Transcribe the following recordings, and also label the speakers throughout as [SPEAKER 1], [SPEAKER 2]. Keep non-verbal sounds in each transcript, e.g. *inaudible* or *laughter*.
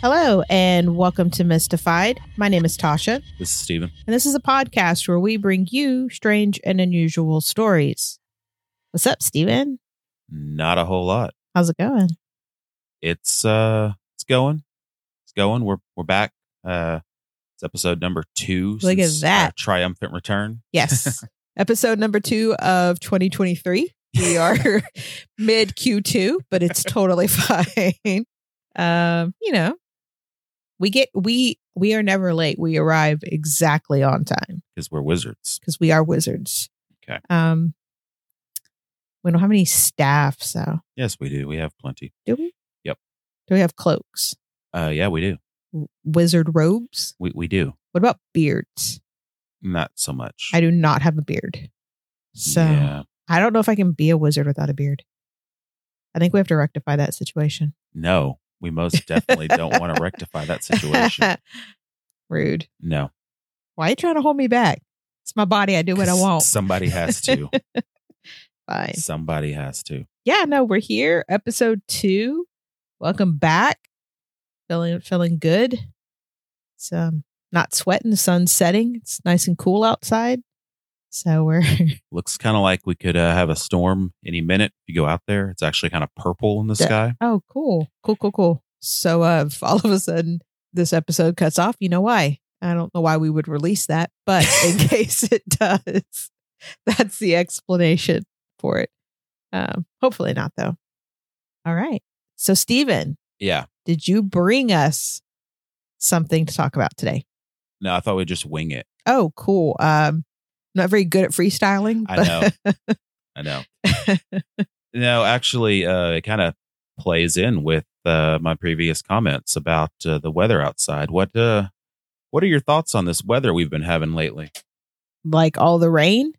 [SPEAKER 1] Hello, and welcome to Mystified. My name is Tasha,
[SPEAKER 2] This is Steven.
[SPEAKER 1] and this is a podcast where we bring you strange and unusual stories. What's up, Steven?
[SPEAKER 2] Not a whole lot.
[SPEAKER 1] How's it going?
[SPEAKER 2] It's uh it's going. It's going. We're we're back. Uh it's episode number two.
[SPEAKER 1] Look at
[SPEAKER 2] since
[SPEAKER 1] that.
[SPEAKER 2] triumphant return.
[SPEAKER 1] Yes. *laughs* Episode number two of 2023. We *laughs* are mid Q2, but it's totally *laughs* fine. Um, you know, we get we we are never late. We arrive exactly on time
[SPEAKER 2] Because we're wizards.
[SPEAKER 1] because we are wizards.
[SPEAKER 2] Okay.
[SPEAKER 1] Um we don't have any staff, so
[SPEAKER 2] Yes, we do. We have plenty.
[SPEAKER 1] do we?
[SPEAKER 2] Yep.
[SPEAKER 1] Do we have cloaks?
[SPEAKER 2] Uh yeah, we do.
[SPEAKER 1] W- Wizard robes?
[SPEAKER 2] We we do.
[SPEAKER 1] What about beards?
[SPEAKER 2] Not so much.
[SPEAKER 1] I do not have a beard. So
[SPEAKER 2] yeah.
[SPEAKER 1] I don't know if I can be a wizard without a beard. I think we have to rectify that situation.
[SPEAKER 2] No, we most definitely don't want to rectify that situation. *laughs*
[SPEAKER 1] Rude.
[SPEAKER 2] No.
[SPEAKER 1] Why are you trying to hold me back? It's my body. I do what I want.
[SPEAKER 2] Somebody has to. *laughs*
[SPEAKER 1] Fine.
[SPEAKER 2] somebody has to.
[SPEAKER 1] Yeah, no, we're here. Episode two. Welcome back. Feeling feeling good. It's um not sweating, the sun's setting. It's nice and cool outside. So we're *laughs*
[SPEAKER 2] Looks kind of like we could uh, have a storm any minute. If you go out there, it's actually kind of purple in the
[SPEAKER 1] Yeah.
[SPEAKER 2] sky.
[SPEAKER 1] oh cool. Cool, cool, cool. So uh if all of a sudden this episode cuts off, you know why. I don't know why we would release that, but in *laughs* case it does, *laughs* that's the explanation for it. Um, hopefully not though. All right. So Stephen,
[SPEAKER 2] Yeah.
[SPEAKER 1] did you bring us something to talk about today?
[SPEAKER 2] No, I thought we'd just wing it.
[SPEAKER 1] Oh, cool. Um, not very good at freestyling.
[SPEAKER 2] I know. *laughs* I know. no, actually, uh, it kind of plays in with uh, my previous comments about uh, the weather outside. What uh, what are your thoughts on this weather we've been having lately?
[SPEAKER 1] like all the rain.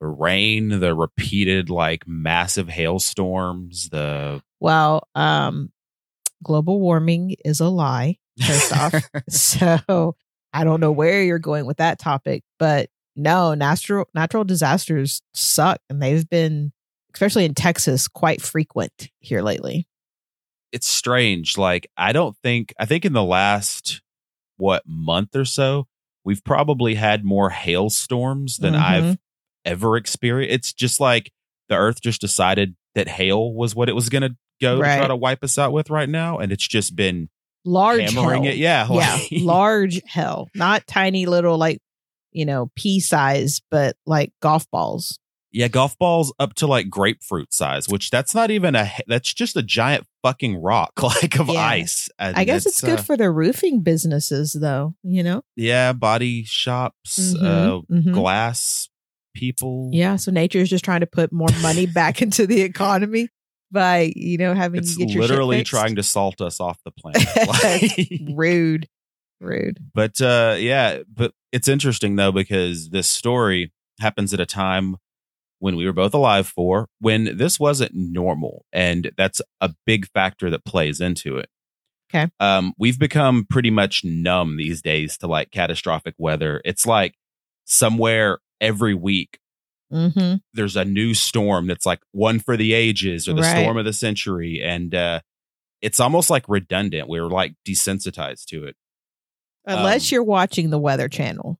[SPEAKER 2] The rain, the repeated like massive hailstorms, the
[SPEAKER 1] Well, um, global warming is a lie. First off, *laughs* so I don't know where you're going with that topic, but no, natural natural disasters suck, and they've been, especially in Texas, quite frequent here lately.
[SPEAKER 2] it's strange. Like I don't think I think in the last what month or so, we've probably had more hailstorms than
[SPEAKER 1] Mhm.
[SPEAKER 2] I've ever experienced. It's just like the earth just decided that hail was what it was going to go to try to wipe us out with right now and it's just been
[SPEAKER 1] Large
[SPEAKER 2] hammering
[SPEAKER 1] hell.
[SPEAKER 2] it. Yeah, *laughs*
[SPEAKER 1] yeah,
[SPEAKER 2] like-
[SPEAKER 1] large hell, not tiny little like you know pea size, but like golf balls.
[SPEAKER 2] yeah, golf balls up to like grapefruit size, which that's not even a that's just a giant fucking rock *laughs* like of
[SPEAKER 1] Yeah.
[SPEAKER 2] ice. And
[SPEAKER 1] I guess it's good
[SPEAKER 2] uh,
[SPEAKER 1] for the roofing businesses, though. You know,
[SPEAKER 2] yeah, body shops,
[SPEAKER 1] Mhm,
[SPEAKER 2] uh
[SPEAKER 1] mhm.
[SPEAKER 2] glass people.
[SPEAKER 1] yeah. So nature is just trying to put more money *laughs* back into the economy by you know having
[SPEAKER 2] It's
[SPEAKER 1] you get your
[SPEAKER 2] literally trying to salt us off the *laughs* planet. Like-
[SPEAKER 1] rude, rude.
[SPEAKER 2] but uh yeah, but it's interesting though because this story happens at a time when we were both alive for when this wasn't normal and that's a big factor that plays into it.
[SPEAKER 1] Okay.
[SPEAKER 2] Um we've become pretty much numb these days to like catastrophic weather. It's like somewhere every week
[SPEAKER 1] Mm-hmm.
[SPEAKER 2] there's a new storm that's like one for the ages or the
[SPEAKER 1] Right.
[SPEAKER 2] storm of the century and uh it's almost like redundant we're like desensitized to it
[SPEAKER 1] Unless
[SPEAKER 2] Um,
[SPEAKER 1] you're watching the Weather Channel,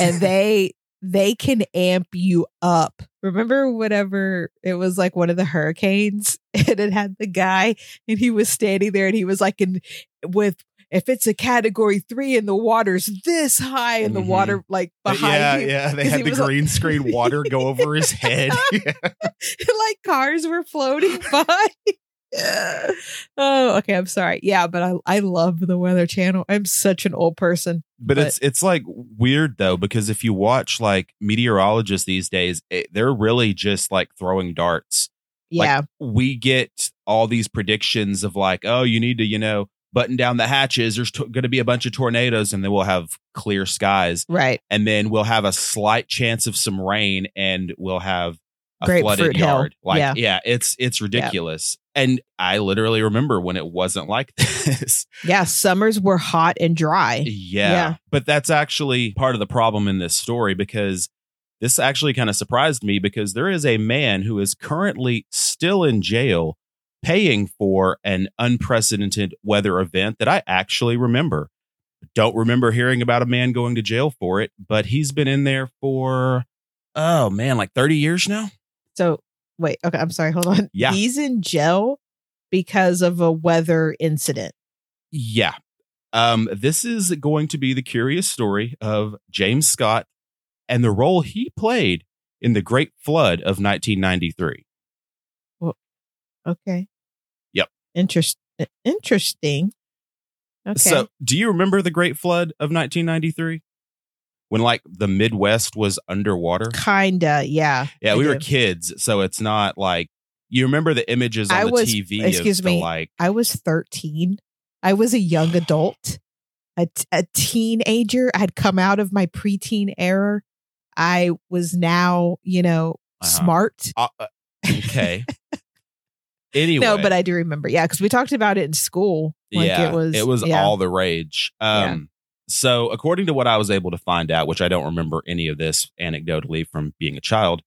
[SPEAKER 1] and *laughs* they they can amp you up. Remember whatever it was like one of the hurricanes *laughs* and it had the guy and he was standing there and he was like in with if it's a category three and the water's this high and the
[SPEAKER 2] Mhm.
[SPEAKER 1] water like behind
[SPEAKER 2] yeah
[SPEAKER 1] you.
[SPEAKER 2] yeah they had the
[SPEAKER 1] was like-
[SPEAKER 2] green screen water go over his *laughs* head
[SPEAKER 1] like cars were floating by. Yeah. *laughs* Oh, okay. I'm sorry. Yeah, but I I love the Weather Channel. I'm such an old person.
[SPEAKER 2] but,
[SPEAKER 1] But-
[SPEAKER 2] it's it's like weird though because if you watch like meteorologists these days it, they're really just like throwing darts Like,
[SPEAKER 1] Yeah.
[SPEAKER 2] we get all these predictions of like oh you need to you know button down the hatches there's t- going to be a bunch of tornadoes and then we'll have clear skies
[SPEAKER 1] right.
[SPEAKER 2] and then we'll have a slight chance of some rain and we'll have a
[SPEAKER 1] Grapefruit
[SPEAKER 2] flooded yard. Like,
[SPEAKER 1] Yeah.
[SPEAKER 2] yeah. it's it's ridiculous. And I literally remember when it wasn't like *laughs* this.
[SPEAKER 1] Yeah. Summers were hot and dry.
[SPEAKER 2] yeah.
[SPEAKER 1] Yeah.
[SPEAKER 2] But that's actually part of the problem in this story because this actually kind of surprised me because there is a man who is currently still in jail paying for an unprecedented weather event that I actually remember. Don't remember hearing about a man going to jail for it, but he's been in there for, oh man, like 30 years now.
[SPEAKER 1] So wait, okay, I'm sorry, hold on.
[SPEAKER 2] Yeah.
[SPEAKER 1] He's in jail because of a weather incident.
[SPEAKER 2] Yeah. Um, this is going to be the curious story of James Scott and the role he played in the Great Flood of 1993.
[SPEAKER 1] Well, Okay.
[SPEAKER 2] Yep.
[SPEAKER 1] Interest interesting. Okay.
[SPEAKER 2] So, do you remember the Great Flood of 1993? When like the Midwest was underwater?
[SPEAKER 1] kinda, yeah.
[SPEAKER 2] Yeah,
[SPEAKER 1] I
[SPEAKER 2] we were kids, so it's not like you remember the images on
[SPEAKER 1] I
[SPEAKER 2] the
[SPEAKER 1] was-
[SPEAKER 2] TV.
[SPEAKER 1] excuse
[SPEAKER 2] of the,
[SPEAKER 1] me.
[SPEAKER 2] like
[SPEAKER 1] I was 13. I was a young adult, a, t- a teenager. I had come out of my preteen era. I was now, you know,
[SPEAKER 2] Uh-huh.
[SPEAKER 1] smart.
[SPEAKER 2] uh, uh, okay. anyway, *laughs*
[SPEAKER 1] No, but I do remember. Yeah, because we talked about it in school. Like
[SPEAKER 2] yeah,
[SPEAKER 1] it was. It was yeah.
[SPEAKER 2] all the rage. Um, so according to what I was able to find out, which I don't remember any of this anecdotally from being a child,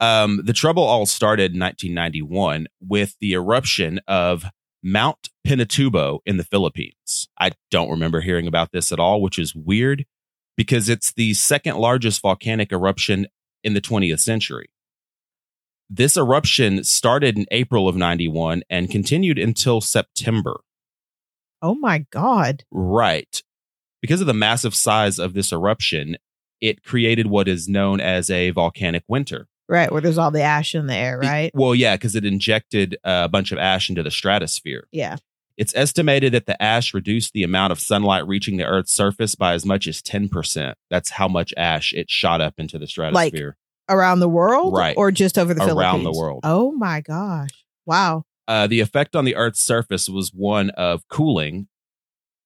[SPEAKER 2] um, the trouble all started in 1991 with the eruption of Mount Pinatubo in the Philippines. I don't remember hearing about this at all, which is weird because it's the second largest volcanic eruption in the 20th century. This eruption started in April of 91 and continued until September.
[SPEAKER 1] Oh my God.
[SPEAKER 2] Right. Because of the massive size of this eruption, it created what is known as a volcanic winter.
[SPEAKER 1] Right. Where there's all the ash in the air, right?
[SPEAKER 2] Well, yeah, because it injected a bunch of ash into the stratosphere.
[SPEAKER 1] Yeah.
[SPEAKER 2] It's estimated that the ash reduced the amount of sunlight reaching the Earth's surface by as much as 10%. That's how much ash it shot up into the stratosphere.
[SPEAKER 1] Around the world?
[SPEAKER 2] Right.
[SPEAKER 1] Or just over the
[SPEAKER 2] Around
[SPEAKER 1] Philippines?
[SPEAKER 2] the world.
[SPEAKER 1] Oh my gosh. Wow.
[SPEAKER 2] uh, the effect on the Earth's surface was one of cooling,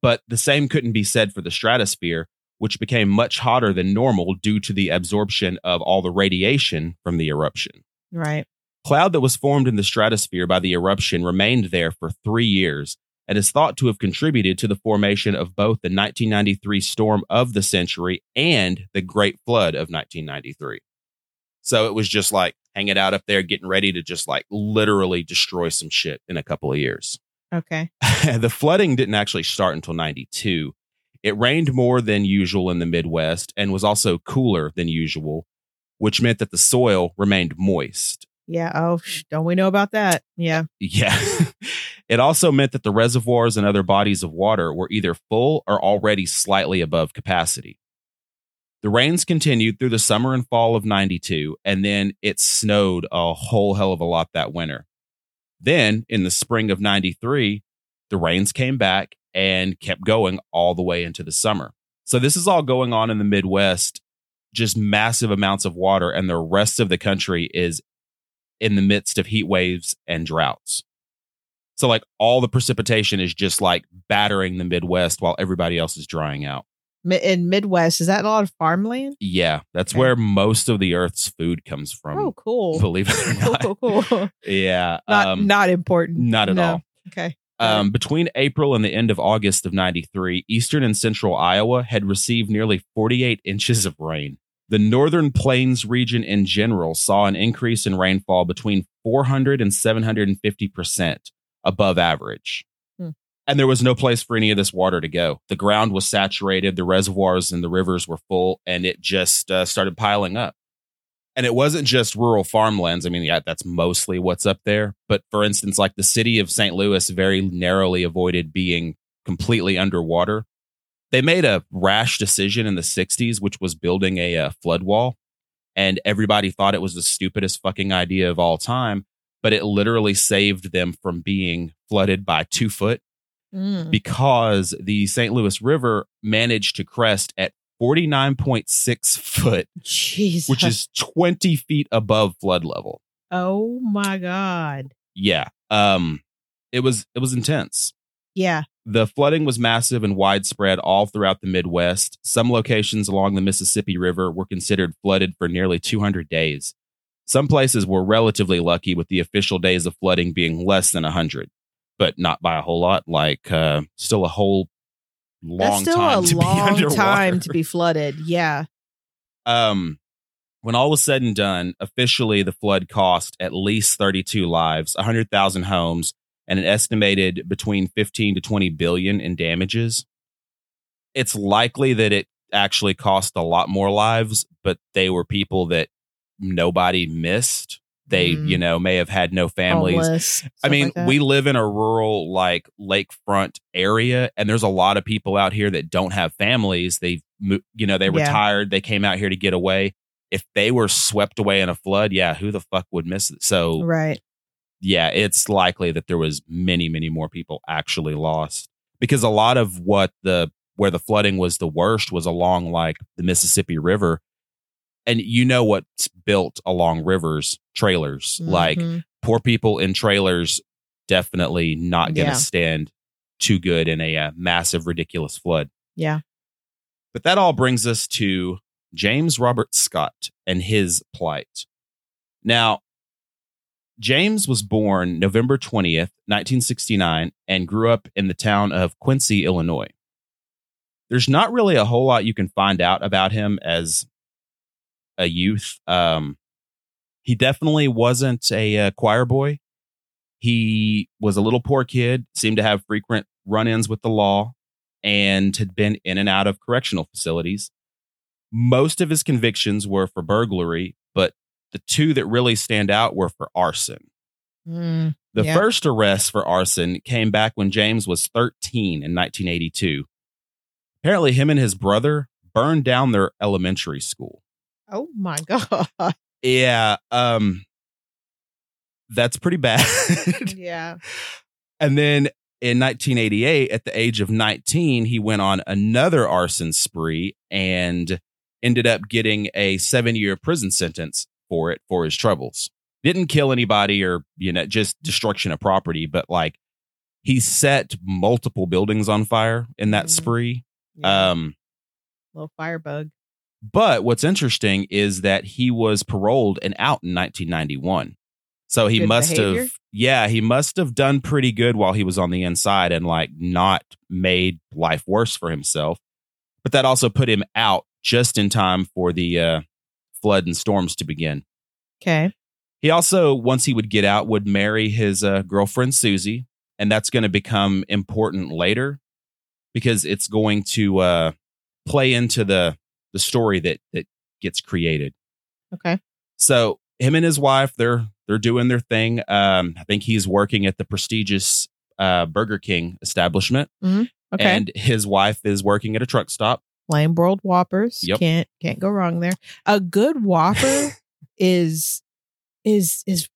[SPEAKER 2] but the same couldn't be said for the stratosphere, which became much hotter than normal due to the absorption of all the radiation from the eruption.
[SPEAKER 1] Right.
[SPEAKER 2] Cloud that was formed in the stratosphere by the eruption remained there for three years and is thought to have contributed to the formation of both the 1993 storm of the century and the Great Flood of 1993. So it was just like hanging out up there, getting ready to just like literally destroy some shit in a couple of years.
[SPEAKER 1] Okay. *laughs*
[SPEAKER 2] the flooding didn't actually start until 92. It rained more than usual in the Midwest and was also cooler than usual, which meant that the soil remained moist.
[SPEAKER 1] Yeah. Oh, sh- don't we know about that? Yeah.
[SPEAKER 2] Yeah. *laughs* it also meant that the reservoirs and other bodies of water were either full or already slightly above capacity. The rains continued through the summer and fall of 92, and then it snowed a whole hell of a lot that winter. Then, in the spring of 93, the rains came back and kept going all the way into the summer. So, this is all going on in the Midwest, just massive amounts of water, and the rest of the country is in the midst of heat waves and droughts. So, like, all the precipitation is just like battering the Midwest while everybody else is drying out.
[SPEAKER 1] In Midwest, is that a lot of farmland?
[SPEAKER 2] Yeah, that's
[SPEAKER 1] Okay.
[SPEAKER 2] where most of the Earth's food comes from.
[SPEAKER 1] oh, cool.
[SPEAKER 2] Believe it or *laughs*
[SPEAKER 1] Cool,
[SPEAKER 2] not.
[SPEAKER 1] cool, cool.
[SPEAKER 2] Yeah. *laughs*
[SPEAKER 1] Not,
[SPEAKER 2] um,
[SPEAKER 1] not important.
[SPEAKER 2] not at
[SPEAKER 1] No.
[SPEAKER 2] all.
[SPEAKER 1] Okay.
[SPEAKER 2] Um, between April and the end of August of 93, eastern and central Iowa had received nearly 48 inches of rain. The northern plains region in general saw an increase in rainfall between 400 and 750% above average. And there was no place for any of this water to go. The ground was saturated, the reservoirs and the rivers were full, and it just uh, started piling up. And it wasn't just rural farmlands. I mean, yeah, that's mostly what's up there. But for instance, like the city of St. Louis very narrowly avoided being completely underwater. They made a rash decision in the 60s, which was building a uh, flood wall. And everybody thought it was the stupidest fucking idea of all time. But it literally saved them from being flooded by two foot
[SPEAKER 1] Mm.
[SPEAKER 2] because the St. Louis River managed to crest at 49.6 foot
[SPEAKER 1] Jeez.
[SPEAKER 2] which is 20 feet above flood level.
[SPEAKER 1] oh my God.
[SPEAKER 2] Yeah. Um it was it was intense.
[SPEAKER 1] Yeah.
[SPEAKER 2] The flooding was massive and widespread all throughout the Midwest. Some locations along the Mississippi River were considered flooded for nearly 200 days. Some places were relatively lucky with the official days of flooding being less than 100, but not by a whole lot, like uh still a whole long
[SPEAKER 1] That's still
[SPEAKER 2] time
[SPEAKER 1] a
[SPEAKER 2] to be *laughs*
[SPEAKER 1] long
[SPEAKER 2] underwater.
[SPEAKER 1] time to be flooded. Yeah.
[SPEAKER 2] Um, When all was said and done, officially the flood cost at least 32 lives, 100,000 homes, and an estimated between 15 to 20 billion in damages. It's likely that it actually cost a lot more lives, but they were people that nobody missed. They,
[SPEAKER 1] Mm.
[SPEAKER 2] you know, may have had no families.
[SPEAKER 1] Homeless,
[SPEAKER 2] I mean,
[SPEAKER 1] like
[SPEAKER 2] we live in a rural, like lakefront area, and there's a lot of people out here that don't have families. They've, you know, they
[SPEAKER 1] Yeah.
[SPEAKER 2] retired. They came out here to get away. If they were swept away in a flood, yeah, who the fuck would miss it? So,
[SPEAKER 1] right.
[SPEAKER 2] yeah, it's likely that there was many, many more people actually lost because a lot of what the where the flooding was the worst was along like the Mississippi River. And you know what's built along rivers? Trailers. Like
[SPEAKER 1] Mhm.
[SPEAKER 2] poor people in trailers definitely not going to
[SPEAKER 1] Yeah.
[SPEAKER 2] stand too good in a uh, massive, ridiculous flood.
[SPEAKER 1] yeah.
[SPEAKER 2] But that all brings us to James Robert Scott and his plight. Now, James was born November 20th, 1969, and grew up in the town of Quincy, Illinois. There's not really a whole lot you can find out about him as a youth. Um, he definitely wasn't a uh, choir boy. He was a little poor kid, seemed to have frequent run ins with the law, and had been in and out of correctional facilities. Most of his convictions were for burglary, but the two that really stand out were for arson.
[SPEAKER 1] Mm,
[SPEAKER 2] The
[SPEAKER 1] Yeah.
[SPEAKER 2] first arrest for arson came back when James was 13 in 1982. Apparently, him and his brother burned down their elementary school.
[SPEAKER 1] Oh my *laughs* god.
[SPEAKER 2] Yeah, um, that's pretty bad. *laughs*
[SPEAKER 1] yeah.
[SPEAKER 2] And then in 1988, at the age of 19, he went on another arson spree and ended up getting a seven year prison sentence for it for his troubles. Didn't kill anybody or, you know, just destruction of property, but like he set multiple buildings on fire in that
[SPEAKER 1] Mhm.
[SPEAKER 2] spree.
[SPEAKER 1] yeah.
[SPEAKER 2] Um,
[SPEAKER 1] Little firebug.
[SPEAKER 2] But what's interesting is that he was paroled and out in 1991. So he
[SPEAKER 1] Good
[SPEAKER 2] must
[SPEAKER 1] behavior?
[SPEAKER 2] have, yeah, he must have done pretty good while he was on the inside and like not made life worse for himself. But that also put him out just in time for the uh, flood and storms to begin.
[SPEAKER 1] Okay.
[SPEAKER 2] He also, once he would get out, would marry his uh, girlfriend Susie, and that's going to become important later because it's going to uh, play into the the story that that gets created.
[SPEAKER 1] Okay.
[SPEAKER 2] So him and his wife, they're they're doing their thing. Um, I think he's working at the prestigious uh, Burger King establishment,
[SPEAKER 1] Okay.
[SPEAKER 2] and his wife is working at a truck stop.
[SPEAKER 1] Flame broiled whoppers.
[SPEAKER 2] Yep.
[SPEAKER 1] Can't can't go wrong there. A good whopper *laughs* is is is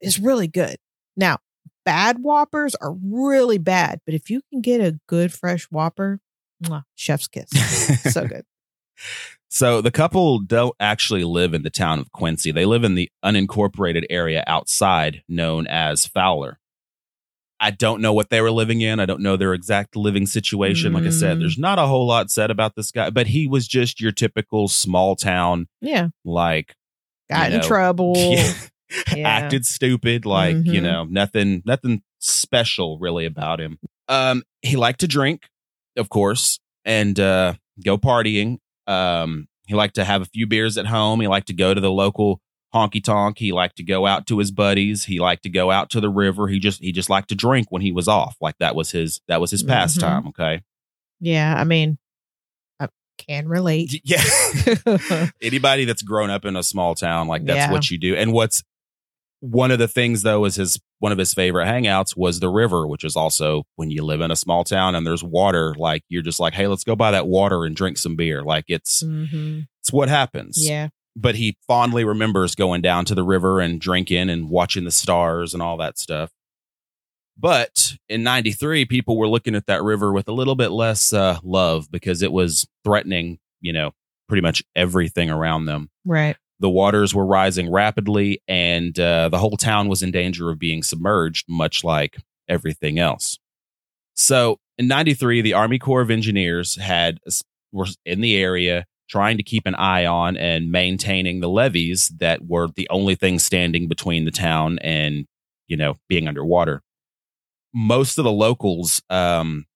[SPEAKER 1] is really good. Now, bad whoppers are really bad, but if you can get a good fresh whopper, mwah, chef's kiss. so *laughs* good.
[SPEAKER 2] So the couple don't actually live in the town of Quincy. They live in the unincorporated area outside known as Fowler. I don't know what they were living in. I don't know their exact living situation. Like I said,
[SPEAKER 1] Mm.
[SPEAKER 2] there's not a whole lot said about this guy, but he was just your typical small town,
[SPEAKER 1] Yeah.
[SPEAKER 2] like
[SPEAKER 1] Got
[SPEAKER 2] You
[SPEAKER 1] in
[SPEAKER 2] know,
[SPEAKER 1] trouble. *laughs*
[SPEAKER 2] yeah, *laughs*
[SPEAKER 1] Yeah.
[SPEAKER 2] acted stupid, like, you
[SPEAKER 1] Mhm.
[SPEAKER 2] know, nothing nothing special really about him. Um, he liked to drink, of course, and uh go partying. Um, he liked to have a few beers at home. He liked to go to the local honky tonk. He liked to go out to his buddies. He liked to go out to the river. He just he just liked to drink when he was off. Like that was his that was his
[SPEAKER 1] Mhm.
[SPEAKER 2] pastime. Okay.
[SPEAKER 1] Yeah. I mean, I can relate.
[SPEAKER 2] Yeah. *laughs* *laughs* Anybody that's grown up in a small town, like that's
[SPEAKER 1] Yeah.
[SPEAKER 2] what you do. And what's one of the things though is his one of his favorite hangouts was the river, which is also when you live in a small town and there's water, like you're just like, hey, let's go by that water and drink some beer. Like it's
[SPEAKER 1] Mhm.
[SPEAKER 2] it's what happens.
[SPEAKER 1] Yeah.
[SPEAKER 2] But he fondly remembers going down to the river and drinking and watching the stars and all that stuff. But in 93, people were looking at that river with a little bit less uh, love because it was threatening, you know, pretty much everything around them.
[SPEAKER 1] Right.
[SPEAKER 2] The waters were rising rapidly, and uh, the whole town was in danger of being submerged, much like everything else. So in 93, the Army Corps of Engineers had were in the area trying to keep an eye on and maintaining the levees that were the only thing standing between the town and, you know, being underwater. Most of the locals um,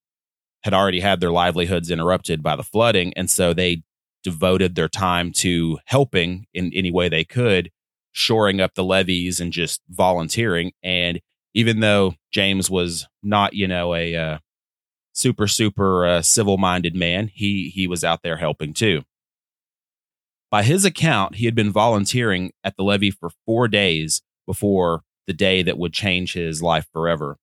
[SPEAKER 2] had already had their livelihoods interrupted by the flooding, and so they devoted their time to helping in any way they could, shoring up the levees and just volunteering. And even though James was not, you know, a uh, super super uh, civil minded man, he he was out there helping too. By his account, he had been volunteering at the levee for four days before the day that would change his life forever.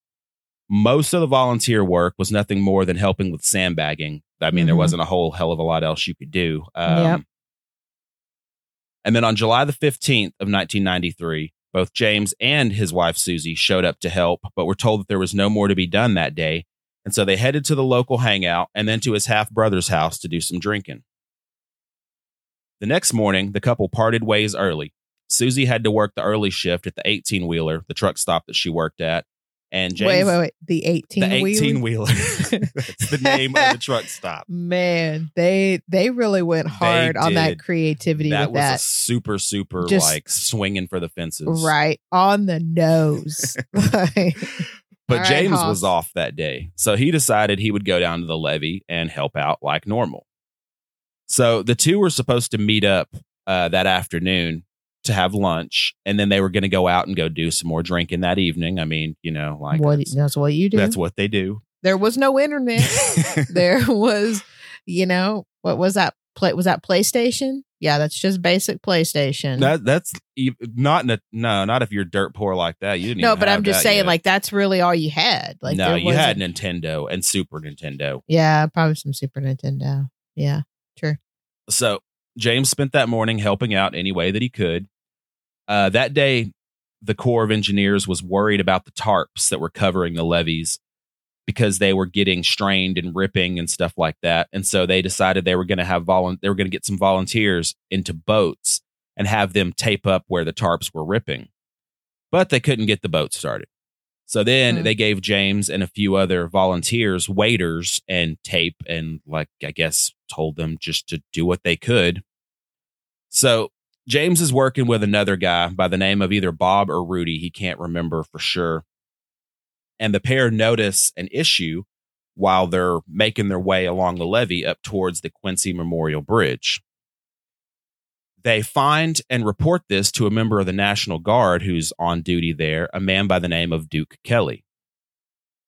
[SPEAKER 2] Most of the volunteer work was nothing more than helping with sandbagging. I mean, there
[SPEAKER 1] Mhm.
[SPEAKER 2] wasn't a whole hell of a lot else you could do. Um,
[SPEAKER 1] Yep.
[SPEAKER 2] And then on July the 15th of 1993, both James and his wife Susie showed up to help, but were told that there was no more to be done that day. And so they headed to the local hangout and then to his half brother's house to do some drinking. The next morning, the couple parted ways early. Susie had to work the early shift at the 18 wheeler, the truck stop that she worked at. And James,
[SPEAKER 1] wait, wait, wait. The 18
[SPEAKER 2] the 18
[SPEAKER 1] wheeler? *laughs*
[SPEAKER 2] That's the name of the truck stop.
[SPEAKER 1] Man, they they really went hard on that creativity
[SPEAKER 2] That
[SPEAKER 1] with
[SPEAKER 2] was
[SPEAKER 1] that.
[SPEAKER 2] super, super
[SPEAKER 1] Just-
[SPEAKER 2] like swinging for the fences.
[SPEAKER 1] Right on the nose. *laughs* *laughs* Like,
[SPEAKER 2] But
[SPEAKER 1] right,
[SPEAKER 2] James
[SPEAKER 1] Hoss.
[SPEAKER 2] was off that day. So he decided he would go down to the levee and help out like normal. So the two were supposed to meet up uh, that afternoon to have lunch. And then they were going to go out and go do some more drinking that evening. I mean, you know, like
[SPEAKER 1] what
[SPEAKER 2] that's,
[SPEAKER 1] that's what you do.
[SPEAKER 2] that's what they do.
[SPEAKER 1] there was no internet. *laughs* there was, you know, what was that? Play was that PlayStation? Yeah, that's just basic PlayStation.
[SPEAKER 2] that, that's not a, no, not if you're dirt poor like that. You didn't
[SPEAKER 1] no,
[SPEAKER 2] even
[SPEAKER 1] but
[SPEAKER 2] have
[SPEAKER 1] I'm just saying,
[SPEAKER 2] yet.
[SPEAKER 1] like that's really all you had. Like
[SPEAKER 2] no,
[SPEAKER 1] there
[SPEAKER 2] you had Nintendo and Super Nintendo.
[SPEAKER 1] Yeah, probably some Super Nintendo. Yeah, sure.
[SPEAKER 2] So James spent that morning helping out any way that he could. Uh, that day, the Corps of Engineers was worried about the tarps that were covering the levees because they were getting strained and ripping and stuff like that. And so they decided they were going to have volun- they were going to get some volunteers into boats and have them tape up where the tarps were ripping. But they couldn't get the boat started. So then
[SPEAKER 1] Hmm.
[SPEAKER 2] they gave James and a few other volunteers waiters and tape and like I guess told them just to do what they could. So James is working with another guy by the name of either Bob or Rudy. He can't remember for sure. And the pair notice an issue while they're making their way along the levee up towards the Quincy Memorial Bridge. They find and report this to a member of the National Guard who's on duty there, a man by the name of Duke Kelly.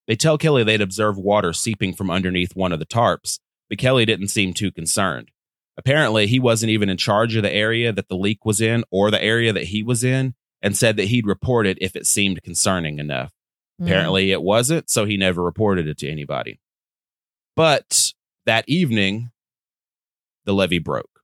[SPEAKER 2] They tell Kelly they'd observed water seeping from underneath one of the tarps, but Kelly didn't seem too concerned. Apparently, he wasn't even in charge of the area that the leak was in or the area that he was in, and said that he'd report it if it seemed concerning enough.
[SPEAKER 1] Mm.
[SPEAKER 2] Apparently, it wasn't, so he never reported it to anybody. But that evening, the levee broke.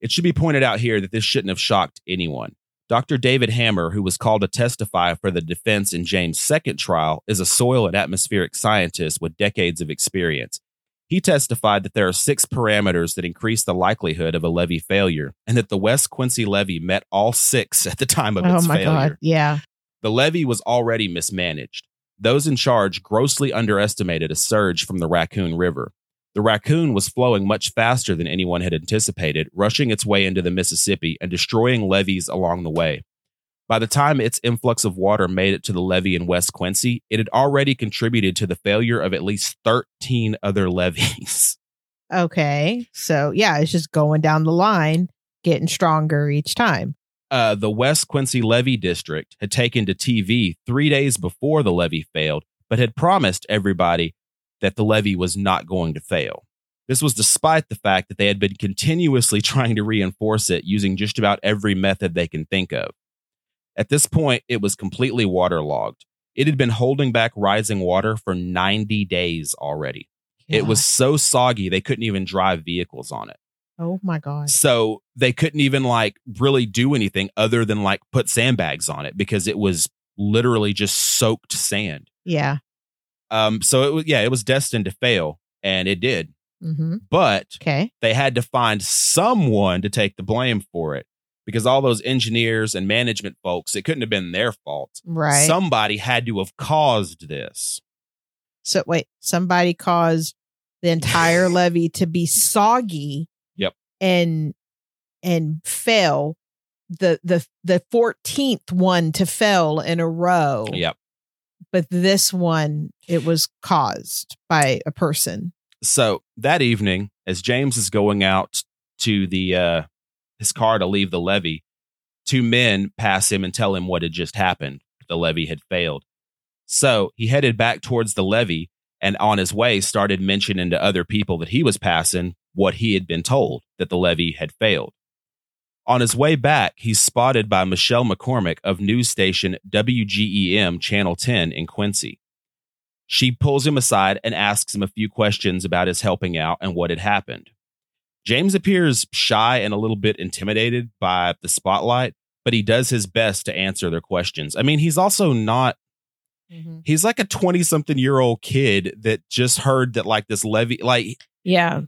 [SPEAKER 2] It should be pointed out here that this shouldn't have shocked anyone. Dr. David Hammer, who was called to testify for the defense in James' second trial, is a soil and atmospheric scientist with decades of experience. He testified that there are six parameters that increase the likelihood of a levee failure, and that the West Quincy levee met all six at the time of
[SPEAKER 1] Oh
[SPEAKER 2] its
[SPEAKER 1] my
[SPEAKER 2] failure.
[SPEAKER 1] god. Yeah.
[SPEAKER 2] The levee was already mismanaged. Those in charge grossly underestimated a surge from the Raccoon River. The Raccoon was flowing much faster than anyone had anticipated, rushing its way into the Mississippi and destroying levees along the way. By the time its influx of water made it to the levee in West Quincy, it had already contributed to the failure of at least 13 other levees. *laughs*
[SPEAKER 1] Okay. So yeah, it's just going down the line, getting stronger each time.
[SPEAKER 2] uh, the West Quincy Levee District had taken to TV three days before the levee failed, but had promised everybody that the levee was not going to fail. This was despite the fact that they had been continuously *laughs* trying to reinforce it using just about every method they can think of. At this point, it was completely waterlogged. It had been holding back rising water for 90 days already. It was so soggy they couldn't even drive vehicles on it.
[SPEAKER 1] Oh my god.
[SPEAKER 2] So they couldn't even like really do anything other than like put sandbags on it because it was literally just soaked sand.
[SPEAKER 1] Yeah.
[SPEAKER 2] Um, so it was yeah, it was destined to fail, and it did.
[SPEAKER 1] Mm-hmm.
[SPEAKER 2] But
[SPEAKER 1] Okay.
[SPEAKER 2] they had to find someone to take the blame for it because all those engineers and management folks, it couldn't have been their fault.
[SPEAKER 1] Right.
[SPEAKER 2] Somebody had to have caused this.
[SPEAKER 1] so wait, somebody caused the entire *laughs* levee to be soggy.
[SPEAKER 2] Yep.
[SPEAKER 1] And and fail. The the the fourteenth one to fail in a row.
[SPEAKER 2] Yep.
[SPEAKER 1] But this one, it was caused by a person.
[SPEAKER 2] So that evening, as James is going out to the uh, his car to leave the levee, two men pass him and tell him what had just happened. The levee had failed. So he headed back towards the levee and on his way started mentioning to other people that he was passing what he had been told that the levee had failed. On his way back, he's spotted by Michelle McCormick of news station WGEM Channel 10 in Quincy. She pulls him aside and asks him a few questions about his helping out and what had happened. James appears shy and a little bit intimidated by the spotlight, but he does his best to answer their questions. I mean, he's also not Mm-hmm. He's like a 20 something year old kid that just heard that like this levee like,
[SPEAKER 1] yeah,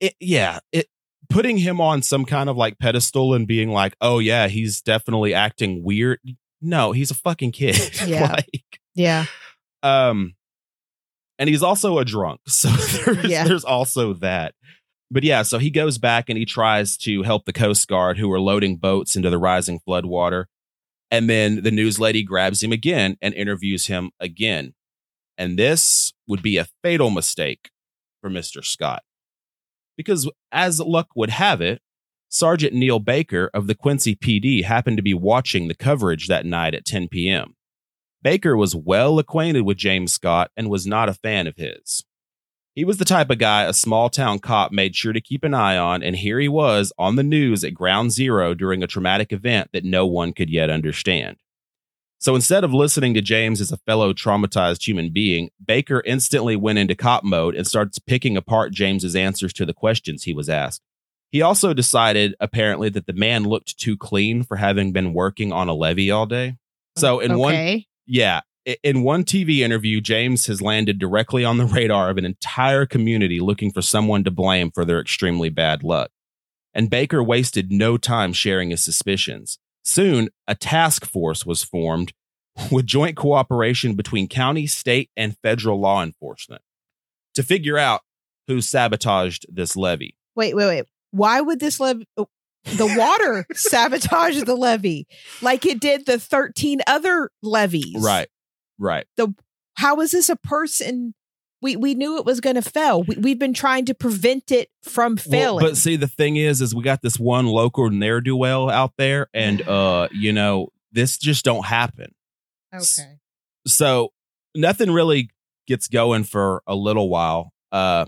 [SPEAKER 2] it, yeah, it, putting him on some kind of like pedestal and being like, oh yeah, he's definitely acting weird. No, he's a fucking kid. *laughs*
[SPEAKER 1] Yeah.
[SPEAKER 2] like,
[SPEAKER 1] yeah.
[SPEAKER 2] Um, and he's also a drunk. So *laughs* there's, yeah. there's also that. But yeah, so he goes back and he tries to help the Coast Guard who are loading boats into the rising floodwater. And then the news lady grabs him again and interviews him again. And this would be a fatal mistake for Mr. Scott. Because as luck would have it, Sergeant Neil Baker of the Quincy PD happened to be watching the coverage that night at 10 p.m. Baker was well acquainted with James Scott and was not a fan of his. He was the type of guy a small town cop made sure to keep an eye on, and here he was on the news at ground zero during a traumatic event that no one could yet understand. So instead of listening to James as a fellow traumatized human being, Baker instantly went into cop mode and starts picking apart James's answers to the questions he was asked. He also decided, apparently, that the man looked too clean for having been working on a levee all day. So in okay. one yeah, in one TV interview, James has landed directly on the radar of an entire community looking for someone to blame for their extremely bad luck. And Baker wasted no time sharing his suspicions. Soon, a task force was formed *laughs* with joint cooperation between county, state, and federal law enforcement to figure out who sabotaged this levee.
[SPEAKER 1] Wait, wait, wait. Why would this levee? Oh, the water *laughs* sabotage the levee like it did the 13 other levees.
[SPEAKER 2] Right. Right.
[SPEAKER 1] The how is this a person? We we knew it was going to fail. We, we've been trying to prevent it from failing.
[SPEAKER 2] Well, but see, the thing is, is we got this one local ne'er do well out there, and uh, you know, this just don't happen.
[SPEAKER 1] Okay.
[SPEAKER 2] So nothing really gets going for a little while. Uh,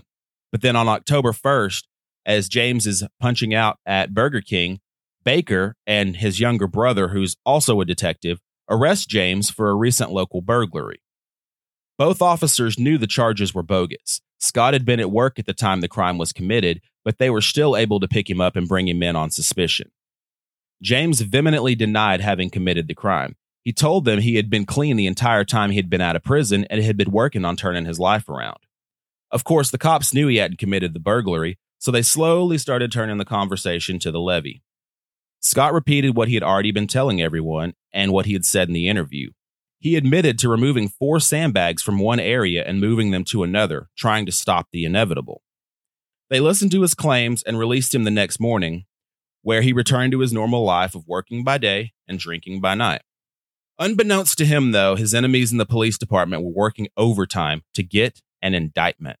[SPEAKER 2] but then on October first, as James is punching out at Burger King, Baker and his younger brother, who's also a detective, arrest James for a recent local burglary. Both officers knew the charges were bogus. Scott had been at work at the time the crime was committed, but they were still able to pick him up and bring him in on suspicion. James vehemently denied having committed the crime. He told them he had been clean the entire time he had been out of prison and had been working on turning his life around. Of course, the cops knew he hadn't committed the burglary, so they slowly started turning the conversation to the levee. Scott repeated what he had already been telling everyone and what he had said in the interview. He admitted to removing four sandbags from one area and moving them to another, trying to stop the inevitable. They listened to his claims and released him the next morning, where he returned to his normal life of working by day and drinking by night. Unbeknownst to him, though, his enemies in the police department were working overtime to get an indictment.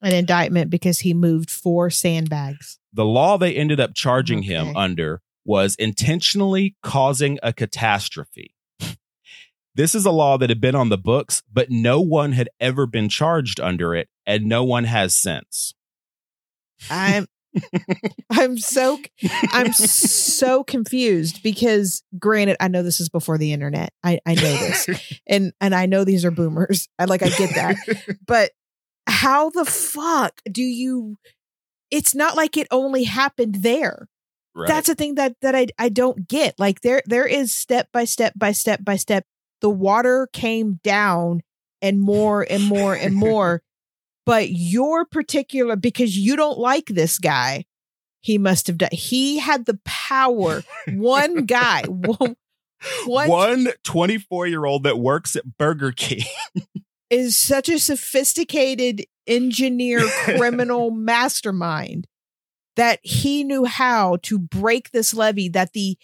[SPEAKER 1] An indictment because he moved four sandbags.
[SPEAKER 2] The law they ended up charging okay. him under was intentionally causing a catastrophe. This is a law that had been on the books, but no one had ever been charged under it, and no one has since.
[SPEAKER 1] I'm I'm so I'm so confused because granted, I know this is before the internet. I, I know this. *laughs* And and I know these are boomers. I like I get that. *laughs* But how the fuck do you it's not like it only happened there. Right. That's the thing that that I I don't get. Like there there is step by step by step by step. The water came down and more and more and *laughs* more. But your particular because you don't like this guy, he must have done. He had the power. One guy, one,
[SPEAKER 2] one 24 year old that works at Burger King
[SPEAKER 1] is such a sophisticated engineer *laughs* criminal mastermind that he knew how to break this levee that the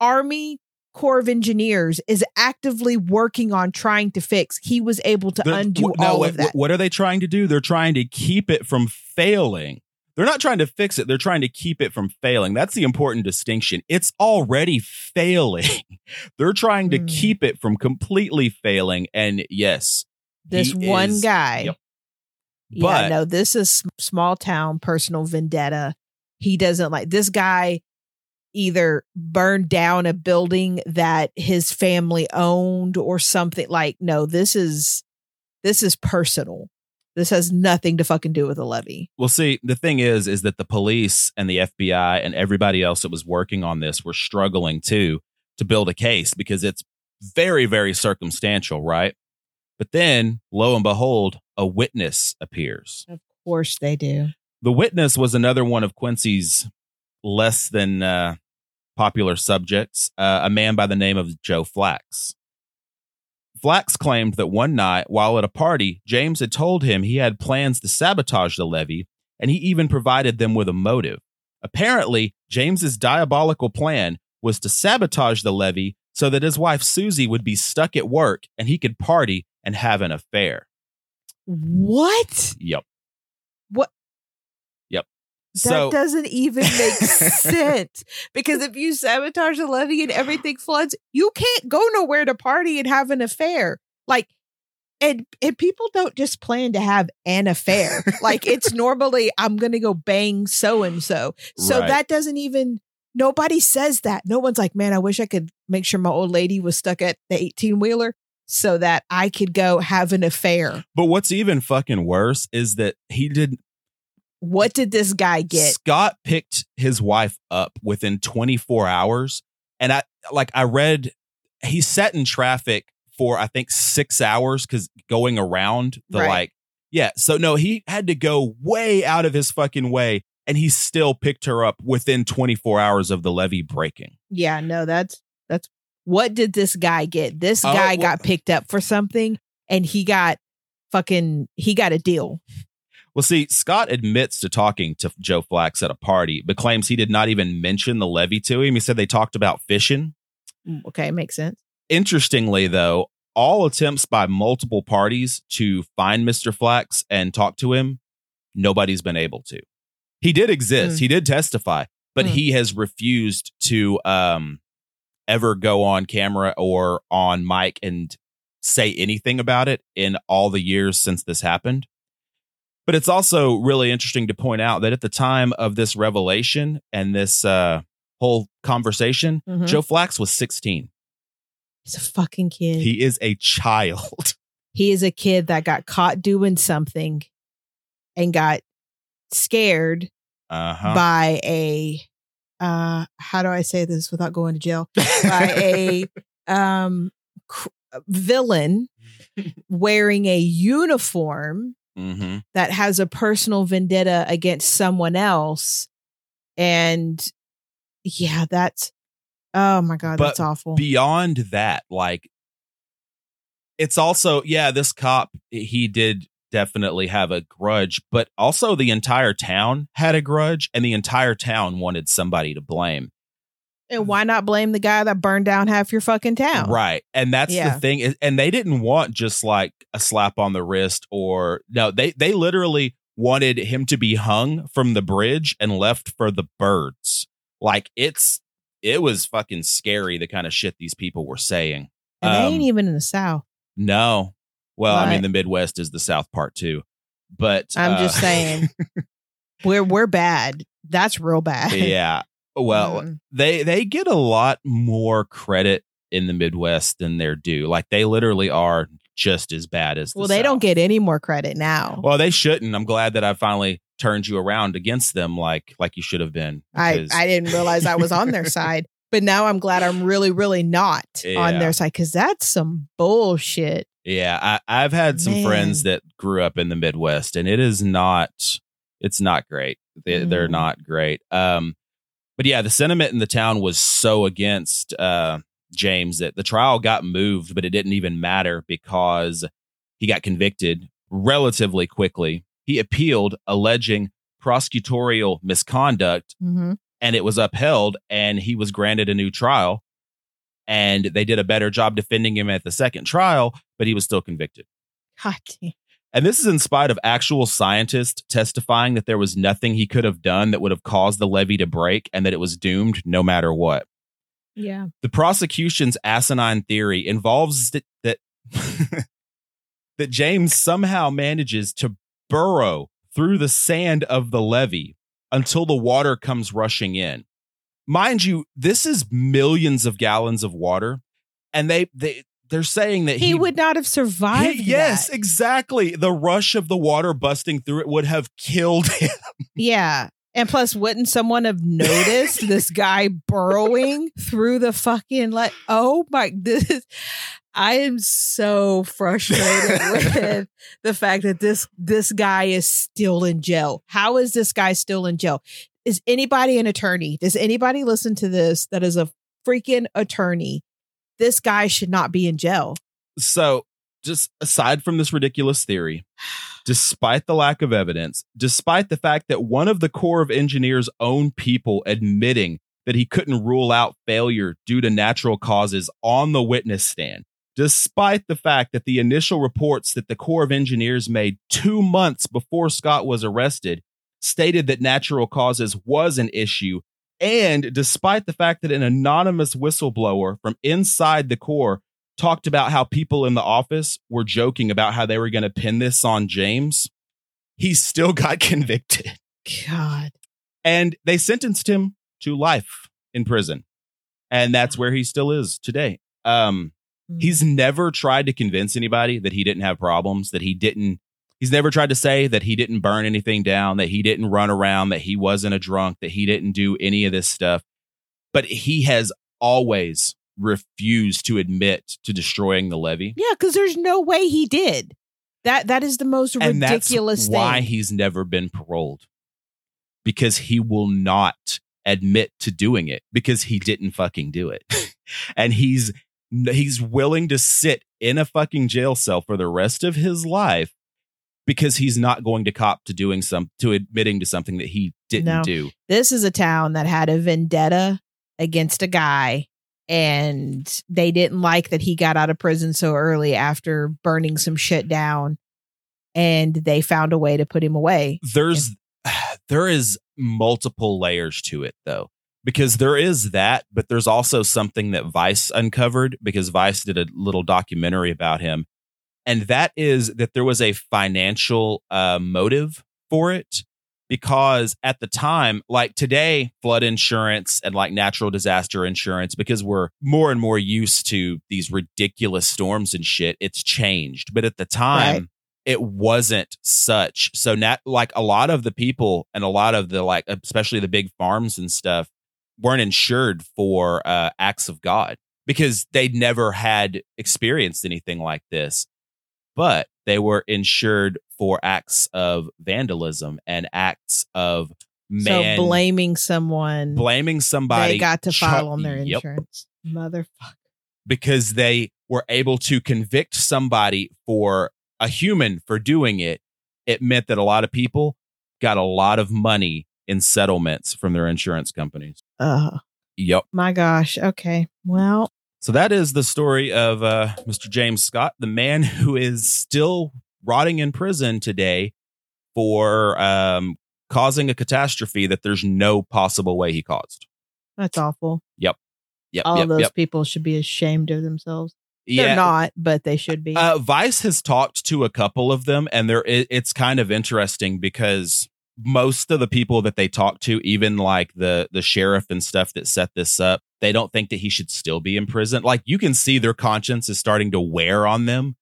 [SPEAKER 1] Army Corps of Engineers is actively working on trying to fix. He was able to undo all of that.
[SPEAKER 2] What are they trying to do? They're trying to keep it from failing. they're not trying to fix it. They're trying to keep it from failing. That's the important distinction. It's already failing. *laughs* they're trying to
[SPEAKER 1] Mm.
[SPEAKER 2] keep it from completely failing. And yes,
[SPEAKER 1] This one
[SPEAKER 2] is-
[SPEAKER 1] guy.
[SPEAKER 2] Yep.
[SPEAKER 1] Yeah, no, this is small town personal vendetta. He doesn't like this guy either burned down a building that his family owned or something like no, this is this is personal. This has nothing to fucking do with a levee.
[SPEAKER 2] Well, see, the thing is, is that the police and the FBI and everybody else that was working on this were struggling too to build a case because it's very, very circumstantial, right? But then, lo and behold, a witness appears.
[SPEAKER 1] Of course they do.
[SPEAKER 2] The witness was another one of Quincy's less than uh, popular subjects, uh, a man by the name of Joe Flax. Flax claimed that one night, while at a party, James had told him he had plans to sabotage the levee, and he even provided them with a motive. Apparently, James's diabolical plan was to sabotage the levee so that his wife Susie would be stuck at work and he could party and have an affair.
[SPEAKER 1] What?
[SPEAKER 2] Yep.
[SPEAKER 1] That
[SPEAKER 2] So
[SPEAKER 1] doesn't even make *laughs* sense because if you sabotage the levee and everything floods, you can't go nowhere to party and have an affair. Like, and and people don't just plan to have an affair. like it's *laughs* normally I'm gonna go bang so and so. So
[SPEAKER 2] Right.
[SPEAKER 1] that doesn't even. Nobody says that. No one's like, man, I wish I could make sure my old lady was stuck at the 18 wheeler so that I could go have an affair.
[SPEAKER 2] But what's even fucking worse is that he did
[SPEAKER 1] What did this guy get?
[SPEAKER 2] Scott picked his wife up within 24 hours. And I like I read he sat in traffic for I think 6 hours cuz going around the
[SPEAKER 1] Right.
[SPEAKER 2] like yeah, so no, he had to go way out of his fucking way and he still picked her up within 24 hours of the levee breaking.
[SPEAKER 1] Yeah, no, that's that's what did this guy get? This
[SPEAKER 2] Oh,
[SPEAKER 1] guy
[SPEAKER 2] well-
[SPEAKER 1] got picked up for something and he got fucking he got a deal.
[SPEAKER 2] Well, see, Scott admits to talking to Joe Flax at a party, but claims he did not even mention the levee to him. He said they talked about fishing.
[SPEAKER 1] Mm, Okay, makes sense.
[SPEAKER 2] Interestingly, though, all attempts by multiple parties to find Mr. Flax and talk to him, nobody's been able to. He did exist.
[SPEAKER 1] Mm.
[SPEAKER 2] He did testify, but
[SPEAKER 1] Mm.
[SPEAKER 2] he has refused to um ever go on camera or on mic and say anything about it in all the years since this happened. But it's also really interesting to point out that at the time of this revelation and this uh, whole conversation,
[SPEAKER 1] Mhm.
[SPEAKER 2] Joe Flax was 16.
[SPEAKER 1] He's a fucking kid. He,
[SPEAKER 2] He is a child. *laughs*
[SPEAKER 1] He is a kid that got caught doing something and got scared
[SPEAKER 2] Uh-huh.
[SPEAKER 1] by a uh how do I say this without going to jail? by *laughs* a um cr- villain *laughs* wearing a uniform
[SPEAKER 2] hmm
[SPEAKER 1] that has a personal vendetta against someone else. And yeah that's oh my god
[SPEAKER 2] But
[SPEAKER 1] that's awful.
[SPEAKER 2] Beyond that, like, it's also, yeah, this cop, he did definitely have a grudge, but also the entire town had a grudge and the entire town wanted somebody to blame.
[SPEAKER 1] And why not blame the guy that burned down half your fucking town
[SPEAKER 2] Right. And that's
[SPEAKER 1] Yeah.
[SPEAKER 2] the thing. And they didn't want just like a slap on the wrist or no, they they literally wanted him to be hung from the bridge and left for the birds. Like it's it was fucking scary the kind of shit these people were saying.
[SPEAKER 1] and they
[SPEAKER 2] Um,
[SPEAKER 1] ain't even in the south
[SPEAKER 2] No. Well, I mean the Midwest is the South part too. But
[SPEAKER 1] i'm
[SPEAKER 2] uh,
[SPEAKER 1] just saying *laughs* we're we're bad that's real bad
[SPEAKER 2] yeah. Well,
[SPEAKER 1] Mm.
[SPEAKER 2] they they get a lot more credit in the Midwest than they're due. Like they literally are just as bad as the
[SPEAKER 1] well they don't get any more credit now
[SPEAKER 2] Well, they shouldn't. I'm glad that I finally turned you around against them like like you should have been.
[SPEAKER 1] I,
[SPEAKER 2] because-
[SPEAKER 1] I didn't realize I was on their *laughs* side, but now I'm glad I'm really, really not on their side because that's some bullshit.
[SPEAKER 2] yeah, I, I've had some friends that grew up in the Midwest, and it is not. It's not great. They, They're
[SPEAKER 1] Mm.
[SPEAKER 2] not great. Um, but yeah, the sentiment in the town was so against uh, James that the trial got moved, but it didn't even matter because he got convicted relatively quickly. He appealed, alleging prosecutorial misconduct
[SPEAKER 1] Mm-hmm.
[SPEAKER 2] and it was upheld and he was granted a new trial and they did a better job defending him at the second trial but he was still convicted
[SPEAKER 1] God damn.
[SPEAKER 2] And this is in spite of actual scientists testifying that there was nothing he could have done that would have caused the levee to break and that it was doomed no matter what.
[SPEAKER 1] Yeah.
[SPEAKER 2] The prosecution's asinine theory involves that that, *laughs* that James somehow manages to burrow through the sand of the levee until the water comes rushing in. Mind you, this is millions of gallons of water and they they they're saying that
[SPEAKER 1] he,
[SPEAKER 2] he,
[SPEAKER 1] would not have survived.
[SPEAKER 2] He- yes,
[SPEAKER 1] that.
[SPEAKER 2] exactly. The rush of the water busting through it would have killed *laughs* him.
[SPEAKER 1] Yeah. And plus, wouldn't someone have noticed this *laughs* guy burrowing through the fucking like? Oh my! This is, I am so frustrated *laughs* with the fact that this this guy is still in jail. How is this guy still in jail? Is anybody an attorney? Does anybody listen to this that is a freaking attorney? This guy should not be in jail.
[SPEAKER 2] So, just aside from this ridiculous theory, despite the lack of evidence, despite the fact that one of the Corps of Engineers' own people admitting that he couldn't rule out failure due to natural causes on the witness stand, despite the fact that the initial reports that the Corps of Engineers made two months before Scott was arrested stated that natural causes was an issue, and despite the fact that an anonymous whistleblower from inside the Corps talked about how people in the office were joking about how they were going to pin this on James, he still *laughs* got convicted.
[SPEAKER 1] God.
[SPEAKER 2] And they sentenced him to life in prison. And that's where he still is today. Um, he's never tried to convince anybody that he didn't have problems, that he didn't, he's never tried to say that he didn't burn anything down, that he didn't run around, that he wasn't a drunk, that he didn't do any of this stuff. But he has always refused to admit to destroying the levee.
[SPEAKER 1] Yeah, because there's no way he did. That that is the most
[SPEAKER 2] and
[SPEAKER 1] ridiculous
[SPEAKER 2] that's why he's never been paroled because he will not admit to doing it because he didn't fucking do it *laughs* and he's he's willing to sit in a fucking jail cell for the rest of his life because he's not going to cop to doing some to admitting to something that he didn't
[SPEAKER 1] No.
[SPEAKER 2] do
[SPEAKER 1] this is a town that had a vendetta against a guy and they didn't like that he got out of prison so early after burning some shit down and they found a way to put him away
[SPEAKER 2] there's *sighs* there is multiple layers to it though because there is that but there's also something that vice uncovered because vice did a little documentary about him and that is that there was a financial uh, motive for it because at the time like today flood insurance and like natural disaster insurance because we're more and more used to these ridiculous storms and shit it's changed. But at the time
[SPEAKER 1] Right.
[SPEAKER 2] it wasn't such. So nat like a lot of the people and a lot of the like especially the big farms and stuff weren't insured for uh acts of god because they'd never had experienced anything like this but they were insured for acts of vandalism and acts of man
[SPEAKER 1] so blaming someone
[SPEAKER 2] blaming somebody
[SPEAKER 1] they got to file on their
[SPEAKER 2] Yep
[SPEAKER 1] insurance. Motherfucker
[SPEAKER 2] because they were able to convict somebody for a human for doing it, it meant that a lot of people got a lot of money in settlements from their insurance companies.
[SPEAKER 1] oh
[SPEAKER 2] Yep.
[SPEAKER 1] my gosh. Okay. Well
[SPEAKER 2] So that is the story of uh, Mr. James Scott, the man *laughs* who is still rotting in prison today for um, causing a catastrophe that there's no possible way he caused.
[SPEAKER 1] that's awful
[SPEAKER 2] Yep. Yep.
[SPEAKER 1] all
[SPEAKER 2] yep,
[SPEAKER 1] those
[SPEAKER 2] yep.
[SPEAKER 1] people should be ashamed of themselves
[SPEAKER 2] Yeah.
[SPEAKER 1] they're not but they should be
[SPEAKER 2] Uh, Vice has talked to a couple of them, and there it, it's kind of interesting because most of the people that they talk to, even like the the sheriff and stuff that set this up, they don't think that he should still be in prison. Like you can see their conscience is starting to wear on them,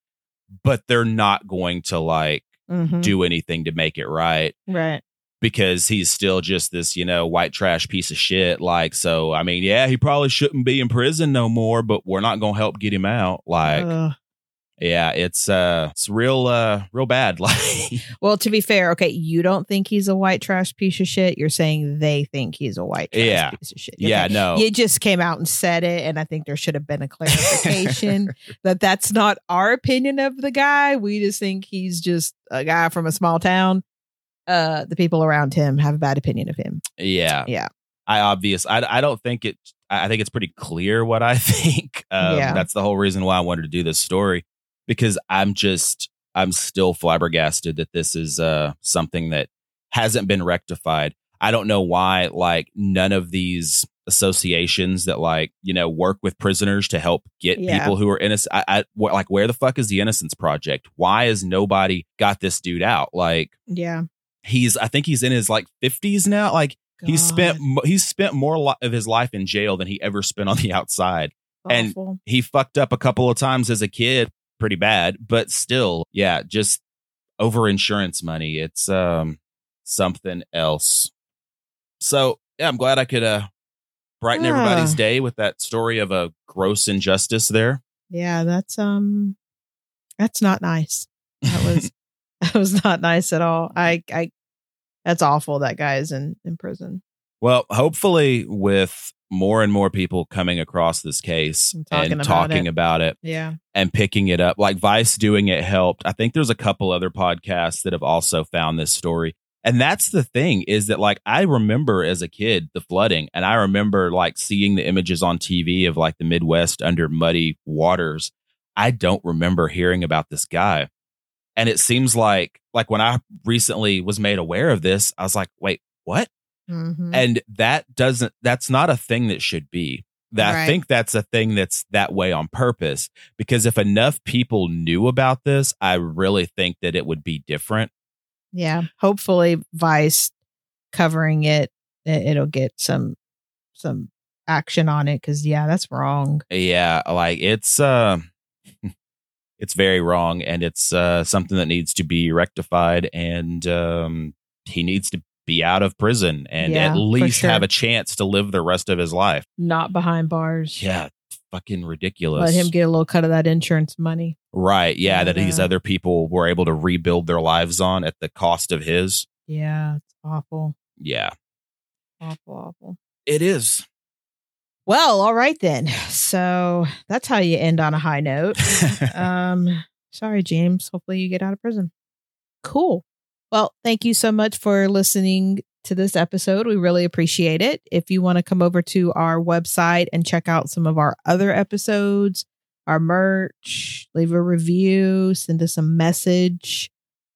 [SPEAKER 2] but they're not going to like
[SPEAKER 1] Mhm.
[SPEAKER 2] do anything to make it right
[SPEAKER 1] right
[SPEAKER 2] because he's still just this, you know, white trash piece of shit. Like, so I mean, yeah, he probably shouldn't be in prison no more, but we're not gonna help get him out. Like,
[SPEAKER 1] Ugh.
[SPEAKER 2] Yeah, it's uh it's real uh real bad. *laughs* Like
[SPEAKER 1] Well, to be fair, okay, you don't think he's a white trash piece of shit. You're saying they think he's a white trash
[SPEAKER 2] Yeah.
[SPEAKER 1] piece of shit.
[SPEAKER 2] yeah, no.
[SPEAKER 1] You just came out and said it, and I think there should have been a clarification *laughs* that that's not our opinion of the guy. We just think he's just a guy from a small town. Uh, the people around him have a bad opinion of him.
[SPEAKER 2] yeah.
[SPEAKER 1] Yeah.
[SPEAKER 2] I obvious I I don't think it I I think it's pretty clear what I *laughs* think. Um
[SPEAKER 1] Yeah.
[SPEAKER 2] that's the whole reason why I wanted to do this story because I'm just I'm still flabbergasted that this is uh, something that hasn't been rectified. I don't know why, like, none of these associations that, like, you know, work with prisoners to help get
[SPEAKER 1] Yeah.
[SPEAKER 2] people who are innocent. I, I, wh- like, where the fuck is the Innocence Project? Why has nobody got this dude out? Like,
[SPEAKER 1] Yeah.
[SPEAKER 2] he's, I think he's in his like 50s now. Like, he's spent,
[SPEAKER 1] God,
[SPEAKER 2] mo- he's spent more li- of his life in jail than he ever spent on the outside and- he fucked up a couple of times as a kid pretty bad but still yeah just over insurance money it's um something else so yeah i'm glad i could uh brighten
[SPEAKER 1] Ah.
[SPEAKER 2] everybody's day with that story of a gross injustice there
[SPEAKER 1] yeah, that's um that's not nice. That was *laughs* *laughs* that was not nice at all. I I that's awful that guy is in in prison.
[SPEAKER 2] well hopefully with more and more people coming across this case
[SPEAKER 1] And talking
[SPEAKER 2] and
[SPEAKER 1] about
[SPEAKER 2] talking
[SPEAKER 1] it.
[SPEAKER 2] about it
[SPEAKER 1] Yeah.
[SPEAKER 2] and picking it up. Like Vice doing it helped. I think there's a couple other podcasts that have also found this story. And that's the thing is that like I remember as a kid the flooding and I remember like seeing the images on TV of like the Midwest under muddy waters. I don't remember hearing about this guy. And it seems like like when I recently was made aware of this, I was like, "Wait, what?"
[SPEAKER 1] Mhm.
[SPEAKER 2] and that doesn't that's not a thing that should be that i think that's a thing that's that way on purpose because if enough people knew about this i really think that it would be different
[SPEAKER 1] Yeah. Hopefully Vice covering it, it it'll get some some action on it because yeah, that's wrong.
[SPEAKER 2] yeah like it's uh *laughs* it's very wrong and it's uh something that needs to be rectified and um he needs to be out of prison and
[SPEAKER 1] Yeah,
[SPEAKER 2] at least
[SPEAKER 1] sure.
[SPEAKER 2] have a chance to live the rest of his life
[SPEAKER 1] Not behind bars.
[SPEAKER 2] yeah fucking ridiculous
[SPEAKER 1] Let him get a little cut of that insurance money.
[SPEAKER 2] Right. Yeah. That these other people were able to rebuild their lives on at the cost of his.
[SPEAKER 1] Yeah, it's awful.
[SPEAKER 2] Yeah.
[SPEAKER 1] Awful, awful.
[SPEAKER 2] It is.
[SPEAKER 1] Well, all right then. So that's how you end on a high note. *laughs* um, sorry, James. Hopefully you get out of prison. Cool. Well, thank you so much for listening to this episode. We really appreciate it. If you want to come over to our website and check out some of our other episodes, our merch, leave a review, send us a message,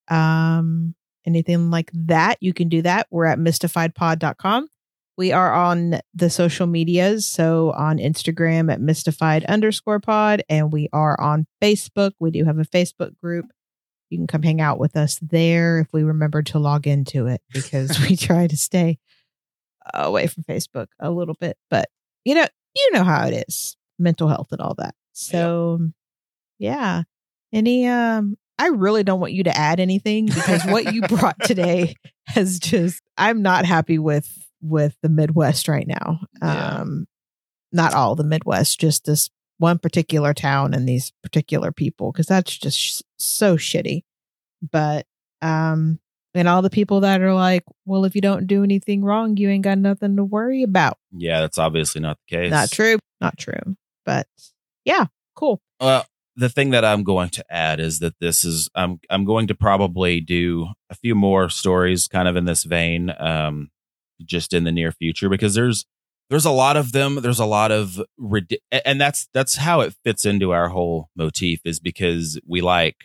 [SPEAKER 1] um, anything like that, you can do that. We're at mystifiedpod.com. We are on the social medias. So on Instagram at mystified underscore pod, and we are on Facebook. We do have a Facebook group. You can come hang out with us there if we remember to log into it because we *laughs* try to stay away from Facebook a little bit. But you know, you know how it is, mental health and all that. So yeah. Any um I really don't want you to add anything because what you *laughs* brought today has just I'm not happy with with the Midwest right now.
[SPEAKER 2] Yeah.
[SPEAKER 1] Um not all the Midwest, just this one particular town and these particular people because that's just sh- so shitty. But um and all the people that are like, well, if you don't do anything wrong, you ain't got nothing to worry about.
[SPEAKER 2] yeah. That's obviously not the case.
[SPEAKER 1] Not true. Not true. But yeah, cool.
[SPEAKER 2] Well, the thing that I'm going to add is that this is I'm I'm going to probably do a few more stories kind of in this vein um just in the near future because there's there's a lot of them there's a lot of and that's that's how it fits into our whole motif is because we like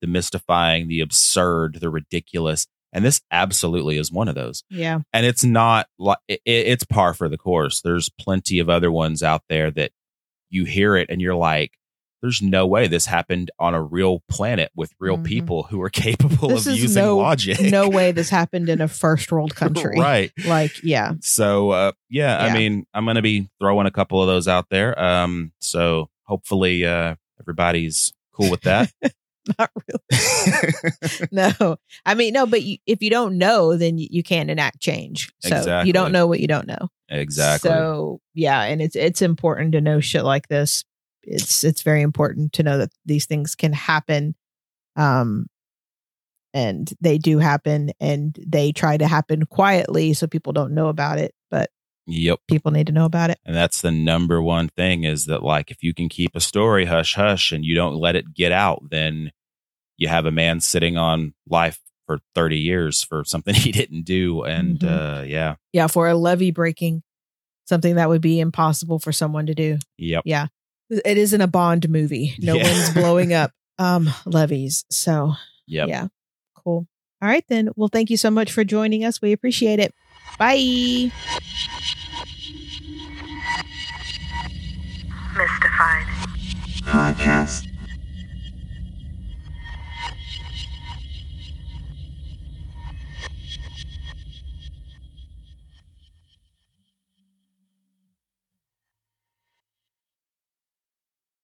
[SPEAKER 2] the mystifying the absurd the ridiculous and this absolutely is one of those
[SPEAKER 1] Yeah.
[SPEAKER 2] and it's not like it, it's par for the course. There's plenty of other ones out there that you hear it and you're like, "There's no way this happened on a real planet with real
[SPEAKER 1] Mhm.
[SPEAKER 2] people who are *laughs* capable
[SPEAKER 1] This
[SPEAKER 2] of using
[SPEAKER 1] no-
[SPEAKER 2] logic."
[SPEAKER 1] No way this *laughs* happened in a first world country.
[SPEAKER 2] right?
[SPEAKER 1] Like, yeah.
[SPEAKER 2] So, uh, yeah, I mean, I'm gonna be throwing a couple of those out there. Um, so hopefully, uh, everybody's cool with that. *laughs*
[SPEAKER 1] Not really. no. I mean, no, but you, if you don't know, then you, you can't enact change. So
[SPEAKER 2] Exactly.
[SPEAKER 1] you don't know what you don't know.
[SPEAKER 2] exactly.
[SPEAKER 1] So yeah, and it's it's important to know shit like this. It's it's very important to know that these things can happen. Um and they do happen and they try to happen quietly so people don't know about it, but
[SPEAKER 2] yep.
[SPEAKER 1] people need to know about it.
[SPEAKER 2] And that's the number one thing is that like if you can keep a story hush hush and you don't let it get out, then you have a man sitting on life for 30 years for something *laughs* he didn't do. And
[SPEAKER 1] Mhm.
[SPEAKER 2] uh yeah.
[SPEAKER 1] Yeah, for a levee breaking, something that would be impossible for someone to do.
[SPEAKER 2] Yep.
[SPEAKER 1] It isn't a Bond movie. No
[SPEAKER 2] Yeah.
[SPEAKER 1] one's blowing up um levees. So
[SPEAKER 2] Yep.
[SPEAKER 1] yeah, cool. All right then. Well, thank you so much for joining us. We appreciate it. Bye.
[SPEAKER 3] Mystified.
[SPEAKER 4] Podcast.